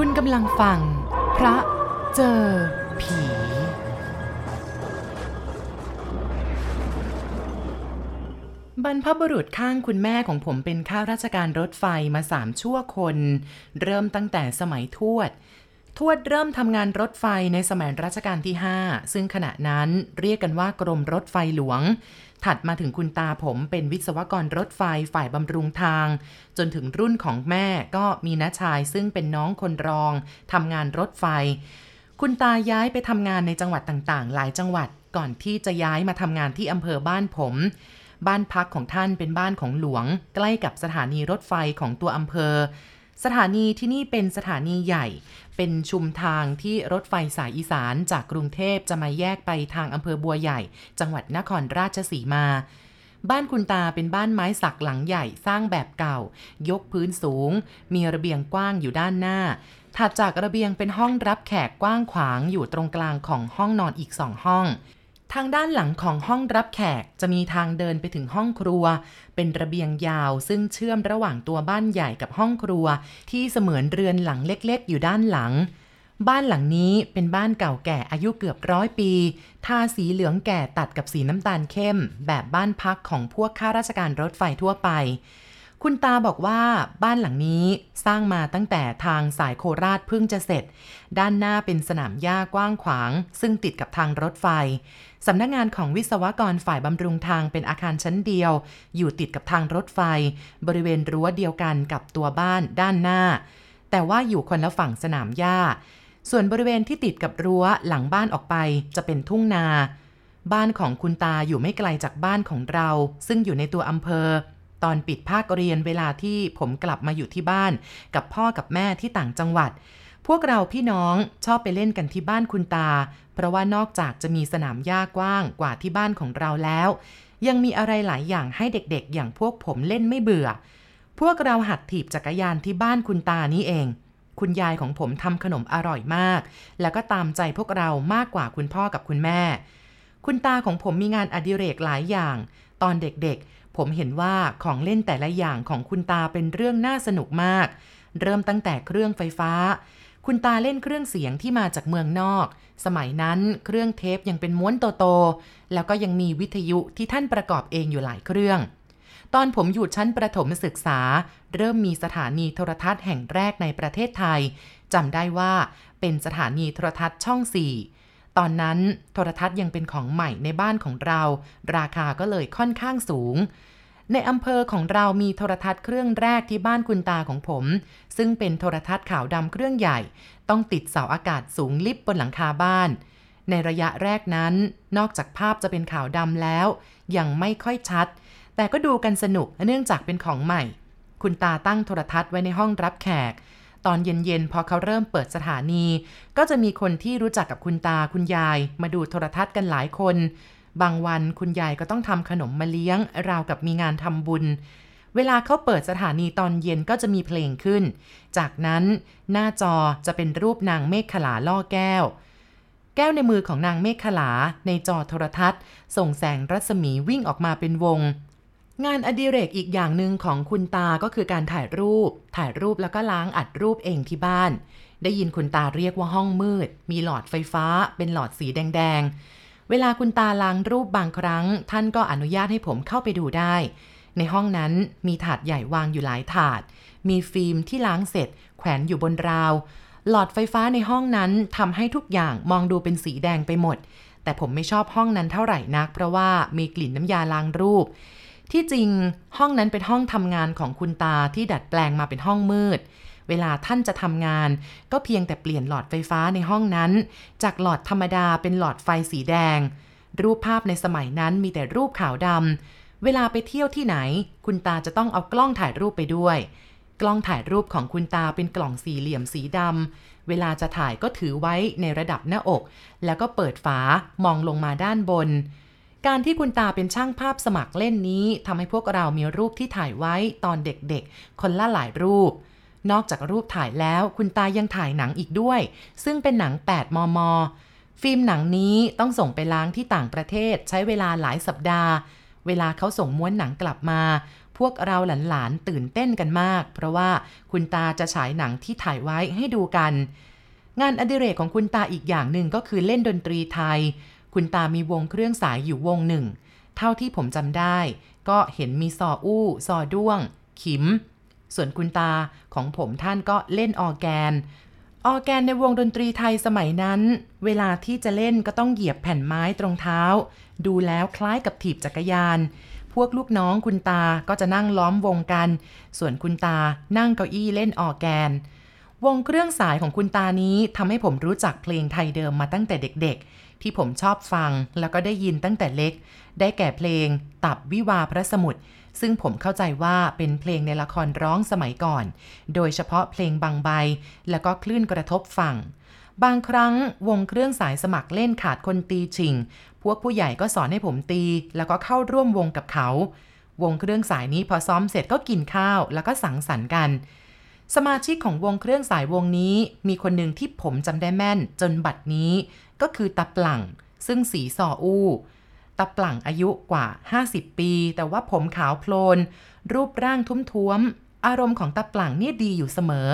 คุณกำลังฟัง พระเจอผี บรรพบุรุษข้างคุณแม่ของผมเป็นข้าราชการรถไฟมาสามชั่วคน เริ่มตั้งแต่สมัยทวด ทวดเริ่มทำงานรถไฟในสมัยรัชกาลที่ 5 ซึ่งขณะนั้นเรียกกันว่ากรมรถไฟหลวง ถัดมาถึงคุณตาผมเป็นวิศวกรรถไฟฝ่ายบำรุงทาง จนถึงรุ่นของแม่ก็มีน้าชายซึ่งเป็นน้องคนรองทำงานรถไฟ คุณตาย้ายไปทำงานในจังหวัดต่างๆ หลายจังหวัดก่อนที่จะย้ายมาทำงานที่อำเภอบ้านผม บ้านพักของท่านเป็นบ้านของหลวง ใกล้กับสถานีรถไฟของตัวอำเภอ สถานีที่นี่เป็นสถานีใหญ่ เป็นชุมทางที่รถไฟสายอีสานจากกรุงเทพจะมาแยกไปทางอำเภอบัวใหญ่ จังหวัดนครราชสีมาบ้านคุณตาเป็นบ้านไม้สักหลังใหญ่สร้างแบบเก่า ยกพื้นสูง มีระเบียงกว้างอยู่ด้านหน้า ถัดจากระเบียงเป็นห้องรับแขกกว้างขวางอยู่ตรงกลางของห้องนอนอีกสองห้อง ทางด้านหลังของห้องรับแขกจะมีทางเดินไปถึงห้องครัว เป็นระเบียงยาวซึ่งเชื่อมระหว่างตัวบ้านใหญ่กับห้องครัว ที่เสมือนเรือนหลังเล็กๆ อยู่ด้านหลัง บ้านหลังนี้เป็นบ้านเก่าแก่อายุเกือบร้อยปี ทาสีเหลืองแก่ตัดกับสีน้ำตาลเข้ม แบบบ้านพักของพวกข้าราชการรถไฟทั่วไป คุณตาบอกว่าบ้านหลังนี้สร้างมาตั้งแต่ทางสายโคราชเพิ่งจะเสร็จ ด้านหน้าเป็นสนามหญ้ากว้างขวาง ซึ่งติดกับทางรถไฟสำนักงงานของวิศวกรฝ่ายบำรุงทางเป็นอาคารชั้นเดียว อยู่ติดกับทางรถไฟ บริเวณรั้วเดียวกันกับตัวบ้านด้านหน้า แต่ว่าอยู่คนละฝั่งสนามหญ้า ส่วนบริเวณที่ติดกับรั้วหลังบ้านออกไปจะเป็นทุ่งนา บ้านของคุณตาอยู่ไม่ไกลจากบ้านของเรา ซึ่งอยู่ในตัวอำเภอ ตอนปิดภาคเรียนเวลาที่ผมกลับมาอยู่ที่บ้าน กับพ่อกับแม่ที่ต่างจังหวัด พวกเราพี่น้องชอบไปเล่นกันที่บ้านคุณตา เพราะว่านอกจากจะมีสนามหญ้ากว้างกว่าที่บ้านของเราแล้ว ยังมีอะไรหลายอย่างให้เด็กๆ อย่างพวกผมเล่นไม่เบื่อ พวกเราหัดถีบจักรยานที่บ้านคุณตานี้เองคุณยายของผมทำขนมอร่อยมาก แล้วก็ตามใจพวกเรามากกว่าคุณพ่อกับคุณแม่ คุณตาของผมมีงานอดิเรกหลายอย่าง ตอนเด็กๆ ผมเห็นว่าของเล่นแต่ละอย่างของคุณตาเป็นเรื่องน่าสนุกมาก เริ่มตั้งแต่เครื่องไฟฟ้า คุณตาเล่นเครื่องเสียงที่มาจากเมืองนอก สมัยนั้นเครื่องเทปยังเป็นม้วนโตๆแล้วก็ยังมีวิทยุที่ท่านประกอบเองอยู่หลายเครื่อง ตอนผมอยู่ชั้นประถมศึกษา เริ่มมีสถานีโทรทัศน์แห่งแรกในประเทศไทยจำได้ว่าเป็นสถานีโทรทัศน์ช่อง4 ตอนนั้นโทรทัศน์ยังเป็นของใหม่ในบ้านของเรา ราคาก็เลยค่อนข้างสูง ในอำเภอของเรามีโทรทัศน์เครื่องแรกที่บ้านคุณตาของผม ซึ่งเป็นโทรทัศน์ขาวดำเครื่องใหญ่ ต้องติดเสาอากาศสูงลิบบนหลังคาบ้าน ในระยะแรกนั้น นอกจากภาพจะเป็นขาวดำแล้ว ยังไม่ค่อยชัด แต่ก็ดูกันสนุกเนื่องจากเป็นของใหม่ คุณตาตั้งโทรทัศน์ไว้ในห้องรับแขก ตอนเย็นๆ พอเขาเริ่มเปิดสถานี ก็จะมีคนที่รู้จักกับคุณตาคุณยาย มาดูโทรทัศน์กันหลายคน บางวันคุณยายก็ต้องทำขนมมาเลี้ยง ราวกับมีงานทำบุญ เวลาเขาเปิดสถานีตอนเย็นก็จะมีเพลงขึ้น จากนั้นหน้าจอจะเป็นรูปนางเมฆขลาล่อแก้ว แก้วในมือของนางเมฆขลาในจอโทรทัศน์ ส่งแสงรัศมีวิ่งออกมาเป็นวง งานอดิเรกอีกอย่างหนึ่งของคุณตาก็คือการถ่ายรูป ถ่ายรูปแล้วก็ล้างอัดรูปเองที่บ้าน ได้ยินคุณตาเรียกว่าห้องมืด มีหลอดไฟฟ้า เป็นหลอดสีแดง ๆ เวลาคุณตาล้างรูปบางครั้ง ท่านก็อนุญาตให้ผมเข้าไปดูได้ ในห้องนั้นมีถาดใหญ่วางอยู่หลายถาด มีฟิล์มที่ล้างเสร็จ แขวนอยู่บนราว หลอดไฟฟ้าในห้องนั้นทำให้ทุกอย่างมองดูเป็นสีแดงไปหมด แต่ผมไม่ชอบห้องนั้นเท่าไหร่นัก เพราะว่ามีกลิ่นน้ำยาล้างรูป ที่จริงห้องนั้นเป็นห้องทำงานของคุณตาที่ดัดแปลงมาเป็นห้องมืด เวลาท่านจะทำงาน ก็เพียงแต่เปลี่ยนหลอดไฟฟ้าในห้องนั้น จากหลอดธรรมดาเป็นหลอดไฟสีแดง รูปภาพในสมัยนั้นมีแต่รูปขาวดำเวลาไปเที่ยวที่ไหน คุณตาจะต้องเอากล้องถ่ายรูปไปด้วย กล้องถ่ายรูปของคุณตาเป็นกล่องสี่เหลี่ยมสีดำเวลาจะถ่ายก็ถือไว้ในระดับหน้าอก แล้วก็เปิดฝามองลงมาด้านบน การที่คุณตาเป็นช่างภาพสมัครเล่นนี้ทำให้พวกเรามีรูปที่ถ่ายไว้ตอนเด็กๆ คนละหลายรูป นอกจากรูปถ่ายแล้วคุณตายังถ่ายหนังอีกด้วย ซึ่งเป็นหนัง 8 มม ฟิล์มหนังนี้ต้องส่งไปล้างที่ต่างประเทศใช้เวลาหลายสัปดาห์ เวลาเขาส่งม้วนหนังกลับมา พวกเราหลานๆตื่นเต้นกันมาก เพราะว่าคุณตาจะฉายหนังที่ถ่ายไว้ให้ดูกัน งานอดิเรกของคุณตาอีกอย่างหนึ่งก็คือเล่นดนตรีไทย คุณตามีวงเครื่องสายอยู่วงหนึ่ง เท่าที่ผมจำได้ ก็เห็นมีซออู้ซอด้วง ขิม ส่วนคุณตาของผมท่านก็เล่นออแกน ออแกนในวงดนตรีไทยสมัยนั้น เวลาที่จะเล่นก็ต้องเหยียบแผ่นไม้ตรงเท้า ดูแล้วคล้ายกับถีบจักรยานพวกลูกน้องคุณตาก็จะนั่งล้อมวงกัน ส่วนคุณตานั่งเก้าอี้เล่นออแกน วงเครื่องสายของคุณตานี้ทำให้ผมรู้จักเพลงไทยเดิมมาตั้งแต่เด็ก ที่ผมชอบฟังแล้วก็ได้ยินตั้งแต่เล็ก ได้แก่เพลงตับวิวาพระสมุทรซึ่งผมเข้าใจว่าเป็นเพลงในละครร้องสมัยก่อน โดยเฉพาะเพลงบางใบ แล้วก็คลื่นกระทบฝั่ง บางครั้งวงเครื่องสายสมัครเล่นขาดคนตีชิง พวกผู้ใหญ่ก็สอนให้ผมตี แล้วก็เข้าร่วมวงกับเขา วงเครื่องสายนี้พอซ้อมเสร็จก็กินข้าว แล้วก็สังสรรค์กัน สมาชิกของวงเครื่องสายวงนี้ มีคนหนึ่งที่ผมจำได้แม่นจนบัดนี้ ก็คือตาปลั่งซึ่งสีซออู้ตาปลั่งอายุกว่า 50 ปี แต่ว่าผมขาวโพลน รูปร่างทุ้มท้วมอารมณ์ของตาปลั่งเนี่ยดีอยู่เสมอ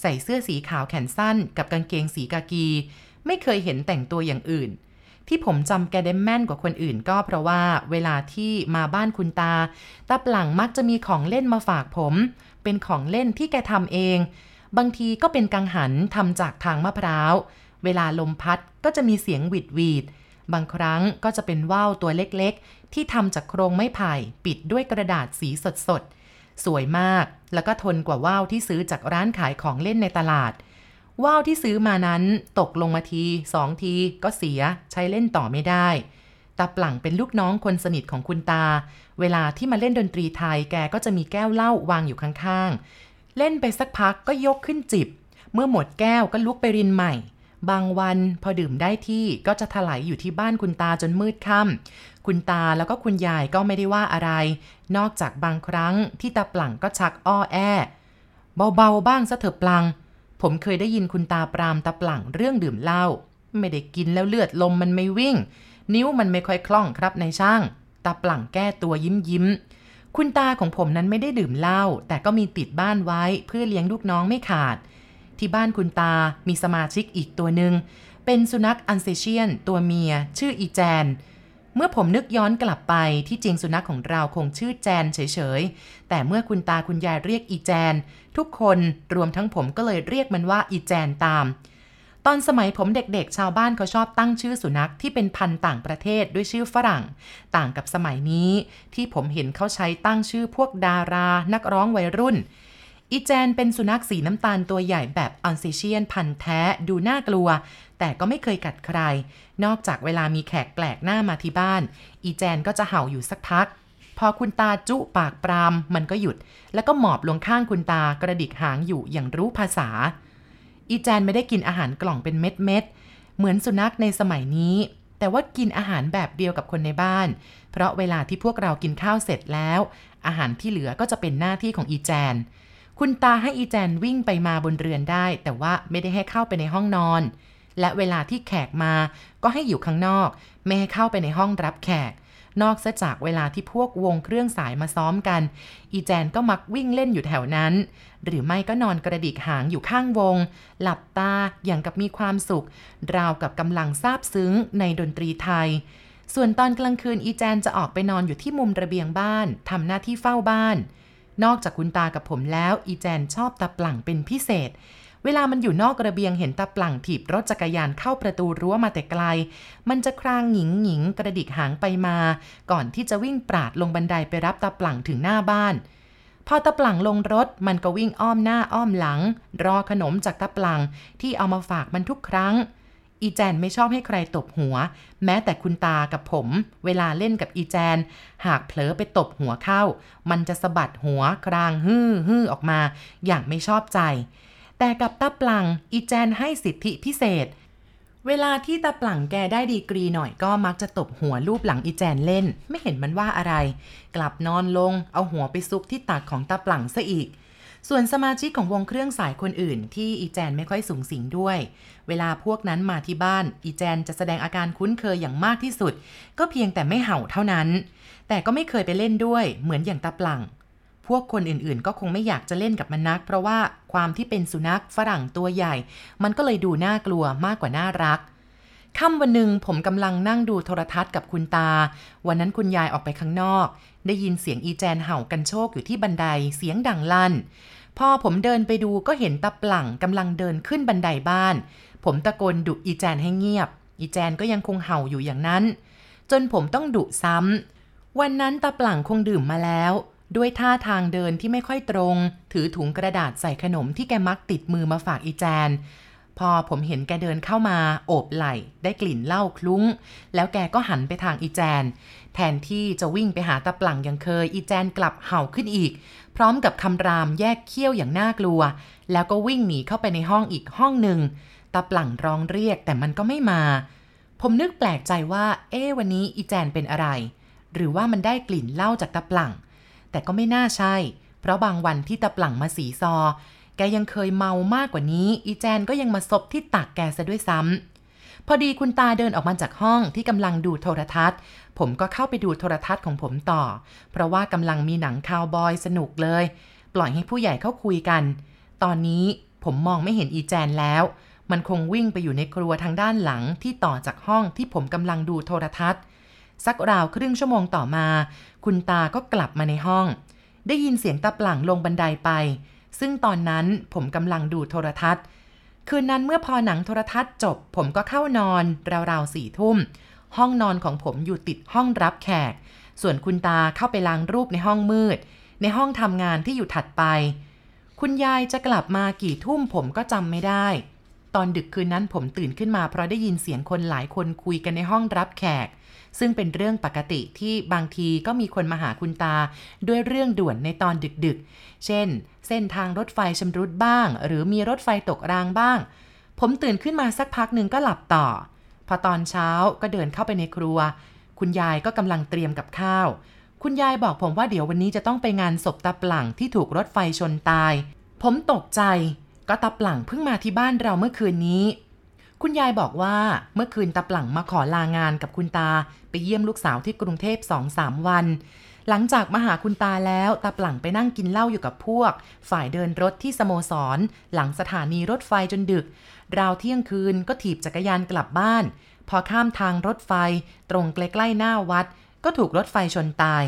ใส่เสื้อสีขาวแขนสั้น กับกางเกงสีกากี ไม่เคยเห็นแต่งตัวอย่างอื่น ที่ผมจำแกได้แม่นกว่าคนอื่นก็เพราะว่าเวลาที่มาบ้านคุณตาตาปลั่งมักจะมีของเล่นมาฝากผม เป็นของเล่นที่แกทำเอง บางทีก็เป็นกังหันทำจากทางมะพร้าว เวลาลมพัดก็จะมีเสียงหวิดหวีด บางครั้งก็จะเป็นว่าวตัวเล็กๆ ที่ทำจากโครงไม้ไผ่ปิดด้วยกระดาษสีสดๆ สวยมาก แล้วก็ทนกว่าว่าวที่ซื้อจากร้านขายของเล่นในตลาด ว่าวที่ซื้อมานั้นตกลงมาทีสองทีก็เสียใช้เล่นต่อไม่ได้ ตาปลั่งเป็นลูกน้องคนสนิทของคุณตา เวลาที่มาเล่นดนตรีไทยแกก็จะมีแก้วเหล้าวางอยู่ข้างๆ เล่นไปสักพักก็ยกขึ้นจิบ เมื่อหมดแก้วก็ลุกไปรินใหม่ บางวันพอดื่มได้ที่ก็จะถลายอยู่ที่บ้านคุณตาจนมืดค่ำคุณตาแล้วก็คุณยายก็ไม่ได้ว่าอะไร นอกจากบางครั้งที่ตาปลั่งก็ชักอ้อแอ เบาๆบ้างซะเถอะปลัง ผมเคยได้ยินคุณตาปรามตาปลั่งเรื่องดื่มเหล้าไม่ได้กินแล้วเลือดลมมันไม่วิ่ง นิ้วมันไม่ค่อยคล่องครับในช่าง ตาปลั่งแก้ตัวยิ้มยิ้ม คุณตาของผมนั้นไม่ได้ดื่มเหล้าแต่ก็มีติดบ้านไว้เพื่อเลี้ยงลูกน้องไม่ขาด ที่บ้านคุณตามีสมาชิกอีกตัวหนึ่งเป็นสุนัขอันเซเชียน ตัวเมีย ชื่ออีแจน เมื่อผมนึกย้อนกลับไปที่จริงสุนัขของเราคงชื่อแจนเฉยๆ แต่เมื่อคุณตาคุณยายเรียกอีแจน ทุกคนรวมทั้งผมก็เลยเรียกมันว่าอีแจนตาม ตอนสมัยผมเด็กๆ ชาวบ้านเขาชอบตั้งชื่อสุนัขที่เป็นพันธุ์ต่างประเทศด้วยชื่อฝรั่ง ต่างกับสมัยนี้ ที่ผมเห็นเขาใช้ตั้งชื่อพวกดารา นักร้องวัยรุ่น อีแจนเป็นสุนัขสีน้ำตาลตัวใหญ่แบบออนซิเชียนพันธุ์แท้ดูน่ากลัว แต่ก็ไม่เคยกัดใคร นอกจากเวลามีแขกแปลกหน้ามาที่บ้าน อีแจนก็จะเห่าอยู่สักพักพอคุณตาจุปากปราม มันก็หยุด แล้วก็หมอบลงข้างคุณตากระดิกหางอยู่อย่างรู้ภาษา อีแจนไม่ได้กินอาหารกล่องเป็นเม็ดเม็ดๆ เหมือนสุนัขในสมัยนี้ แต่ว่ากินอาหารแบบเดียวกับคนในบ้าน เพราะเวลาที่พวกเรากินข้าวเสร็จแล้ว อาหารที่เหลือก็จะเป็นหน้าที่ของอีแจน คุณตาให้อีแจนวิ่งไปมาบนเรือนได้ แต่ว่าไม่ได้ให้เข้าไปในห้องนอน และเวลาที่แขกมาก็ให้อยู่ข้างนอก ไม่ให้เข้าไปในห้องรับแขก นอกจากเวลาที่พวกวงเครื่องสายมาซ้อมกัน อีแจนก็มักวิ่งเล่นอยู่แถวนั้น หรือไม่ก็นอนกระดิกหางอยู่ข้างวง หลับตาอย่างกับมีความสุข ราวกับกำลังซาบซึ้งในดนตรีไทย ส่วนตอนกลางคืนอีแจนจะออกไปนอนอยู่ที่มุมระเบียงบ้านทำหน้าที่เฝ้าบ้าน นอกจากคุณตากับผมแล้ว อีแจนชอบตาปลั่งเป็นพิเศษ เวลามันอยู่นอกระเบียงเห็นตาปลั่งถีบรถจักรยานเข้าประตูรั้วมาแต่ไกล มันจะครางหงิงหงิงกระดิกหางไปมา ก่อนที่จะวิ่งปราดลงบันไดไปรับตาปลั่งถึงหน้าบ้าน พอตาปลั่งลงรถมันก็วิ่งอ้อมหน้าอ้อมหลัง รอขนมจากตาปลั่งที่เอามาฝากมันทุกครั้งอีแจนไม่ชอบให้ใครตบหัว แม้แต่คุณตากับผม เวลาเล่นกับอีแจน หากเผลอไปตบหัวเข้า มันจะสะบัดหัวครางฮือฮือออกมา อย่างไม่ชอบใจ แต่กับตาปลังอีแจนให้สิทธิพิเศษ เวลาที่ตาปลังแกได้ดีกรีหน่อยก็มักจะตบหัวรูปหลังอีแจนเล่น ไม่เห็นมันว่าอะไร กลับนอนลง เอาหัวไปซุกที่ตักของตาปลังซะอีกส่วนสมาชิกของวงเครื่องสายคนอื่น ที่อีแจนไม่ค่อยสูงสิงด้วย เวลาพวกนั้นมาที่บ้าน อีแจนจะแสดงอาการคุ้นเคยอย่างมากที่สุด ก็เพียงแต่ไม่เห่าเท่านั้น แต่ก็ไม่เคยไปเล่นด้วย เหมือนอย่างตาปลั่ง พวกคนอื่นๆ ก็คงไม่อยากจะเล่นกับมันนัก เพราะว่าความที่เป็นสุนัขฝรั่งตัวใหญ่ มันก็เลยดูน่ากลัวมากกว่าน่ารักค่ำวันหนึ่งผมกำลังนั่งดูโทรทัศน์กับคุณตา วันนั้นคุณยายออกไปข้างนอก ได้ยินเสียงอีแจนเห่ากันโชคอยู่ที่บันไดเสียงดังลั่น พอผมเดินไปดูก็เห็นตาปลั่งกำลังเดินขึ้นบันไดบ้าน ผมตะโกนดุอีแจนให้เงียบ อีแจนก็ยังคงเห่าอยู่อย่างนั้น จนผมต้องดุซ้ำวันนั้นตาปลั่งคงดื่มมาแล้ว ด้วยท่าทางเดินที่ไม่ค่อยตรง ถือถุงกระดาษใส่ขนมที่แกมักติดมือมาฝากอีแจน พอผมเห็นแกเดินเข้ามา โอบไหล่ ได้กลิ่นเหล้าคลุ้ง แล้วแกก็หันไปทางอีแจน แทนที่จะวิ่งไปหาตาปลั่งอย่างเคย อีแจนกลับเห่าขึ้นอีก พร้อมกับคำรามแยกเขี้ยวอย่างน่ากลัว แล้วก็วิ่งหนีเข้าไปในห้องอีกห้องหนึ่งตาปลั่งร้องเรียกแต่มันก็ไม่มา ผมนึกแปลกใจว่า เอ๊วันนี้อีแจนเป็นอะไร หรือว่ามันได้กลิ่นเหล้าจากตาปลั่ง แต่ก็ไม่น่าใช่ เพราะบางวันที่ตาปลั่งมาสีซอ แกยังเคยเมามากกว่านี้ อีแจนก็ยังมาซบที่ตักแกซะด้วยซ้ำพอดีคุณตาเดินออกมาจากห้องที่กำลังดูโทรทัศน์ ผมก็เข้าไปดูโทรทัศน์ของผมต่อ เพราะว่ากำลังมีหนังคาวบอยสนุกเลย ปล่อยให้ผู้ใหญ่เข้าคุยกัน ตอนนี้ผมมองไม่เห็นอีแจนแล้ว มันคงวิ่งไปอยู่ในครัวทางด้านหลังที่ต่อจากห้องที่ผมกำลังดูโทรทัศน์ สักราวครึ่งชั่วโมงต่อมา คุณตาก็กลับมาในห้อง ได้ยินเสียงตาปลั่งลงบันไดไป ซึ่งตอนนั้นผมกำลังดูโทรทัศน์ คืนนั้นเมื่อพอหนังโทรทัศน์จบ ผมก็เข้านอน ราวๆสี่ทุ่ม ห้องนอนของผมอยู่ติดห้องรับแขก ส่วนคุณตาเข้าไปล้างรูปในห้องมืด ในห้องทำงานที่อยู่ถัดไป คุณยายจะกลับมากี่ทุ่มผมก็จำไม่ได้ตอนดึกคืนนั้นผมตื่นขึ้นมาเพราะได้ยินเสียงคนหลายคนคุยกันในห้องรับแขก ซึ่งเป็นเรื่องปกติที่บางทีก็มีคนมาหาคุณตา ด้วยเรื่องด่วนในตอนดึกๆ เช่น เส้นทางรถไฟชำรุดบ้าง หรือมีรถไฟตกรางบ้าง ผมตื่นขึ้นมาสักพักหนึ่งก็หลับต่อ พอตอนเช้าก็เดินเข้าไปในครัว คุณยายก็กำลังเตรียมกับข้าว คุณยายบอกผมว่าเดี๋ยววันนี้จะต้องไปงานศพตาปลั่งที่ถูกรถไฟชนตาย ผมตกใจก็ตาปลั่งเพิ่งมาที่บ้านเราเมื่อคืนนี้ คุณยายบอกว่าเมื่อคืนตาปลังมาขอลางานกับคุณตา ไปเยี่ยมลูกสาวที่กรุงเทพสองสามวัน หลังจากมาหาคุณตาแล้วตาปลังไปนั่งกินเหล้าอยู่กับพวก ฝ่ายเดินรถที่สโมสร หลังสถานีรถไฟจนดึก ราวเที่ยงคืนก็ถีบจักรยานกลับบ้าน พอข้ามทางรถไฟ ตรงใกล้ๆหน้าวัด ก็ถูกรถไฟชนตาย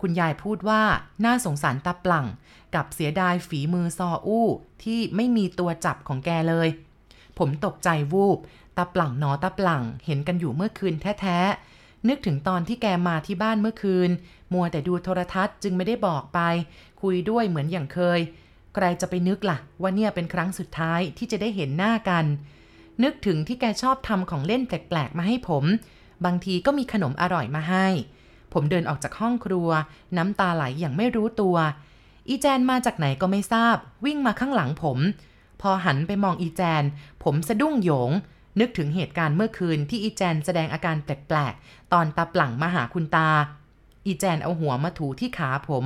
คุณยายพูดว่าน่าสงสารตาปลังกับเสียดายฝีมือซออู้ที่ไม่มีตัวจับของแกเลย ผมตกใจวูบตาปลั่งนอตาปลั่งเห็นกันอยู่เมื่อคืนแท้ๆ นึกถึงตอนที่แกมาที่บ้านเมื่อคืน มัวแต่ดูโทรทัศน์จึงไม่ได้บอกไป คุยด้วยเหมือนอย่างเคย ใครจะไปนึกละ่ะ ว่าเนี่ยเป็นครั้งสุดท้ายที่จะได้เห็นหน้ากัน นึกถึงที่แกชอบทำของเล่นแปลกๆมาให้ผม บางทีก็มีขนมอร่อยมาให้ ผมเดินออกจากห้องครัว น้ำตาไหลอย่างไม่รู้ตัว อีแจนมาจากไหนก็ไม่ทราบ วิ่งมาข้างหลังผม พอหันไปมองอีแจน ผมสะดุ้งโยง นึกถึงเหตุการณ์เมื่อคืนที่อีแจนแสดงอาการแปลกๆ ตอนตาปลั่งมาหาคุณตา อีแจนเอาหัวมาถูที่ขาผม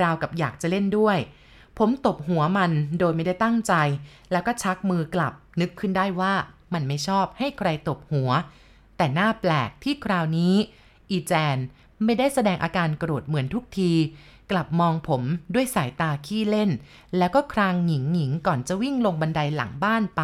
ราวกับอยากจะเล่นด้วย ผมตบหัวมันโดยไม่ได้ตั้งใจ แล้วก็ชักมือกลับ นึกขึ้นได้ว่ามันไม่ชอบให้ใครตบหัว แต่หน้าแปลกที่คราวนี้ อีแจนไม่ได้แสดงอาการโกรธเหมือนทุกที กลับมองผมด้วยสายตาขี้เล่น แล้วก็ครางหญิงหญิงก่อนจะวิ่งลงบันไดหลังบ้านไป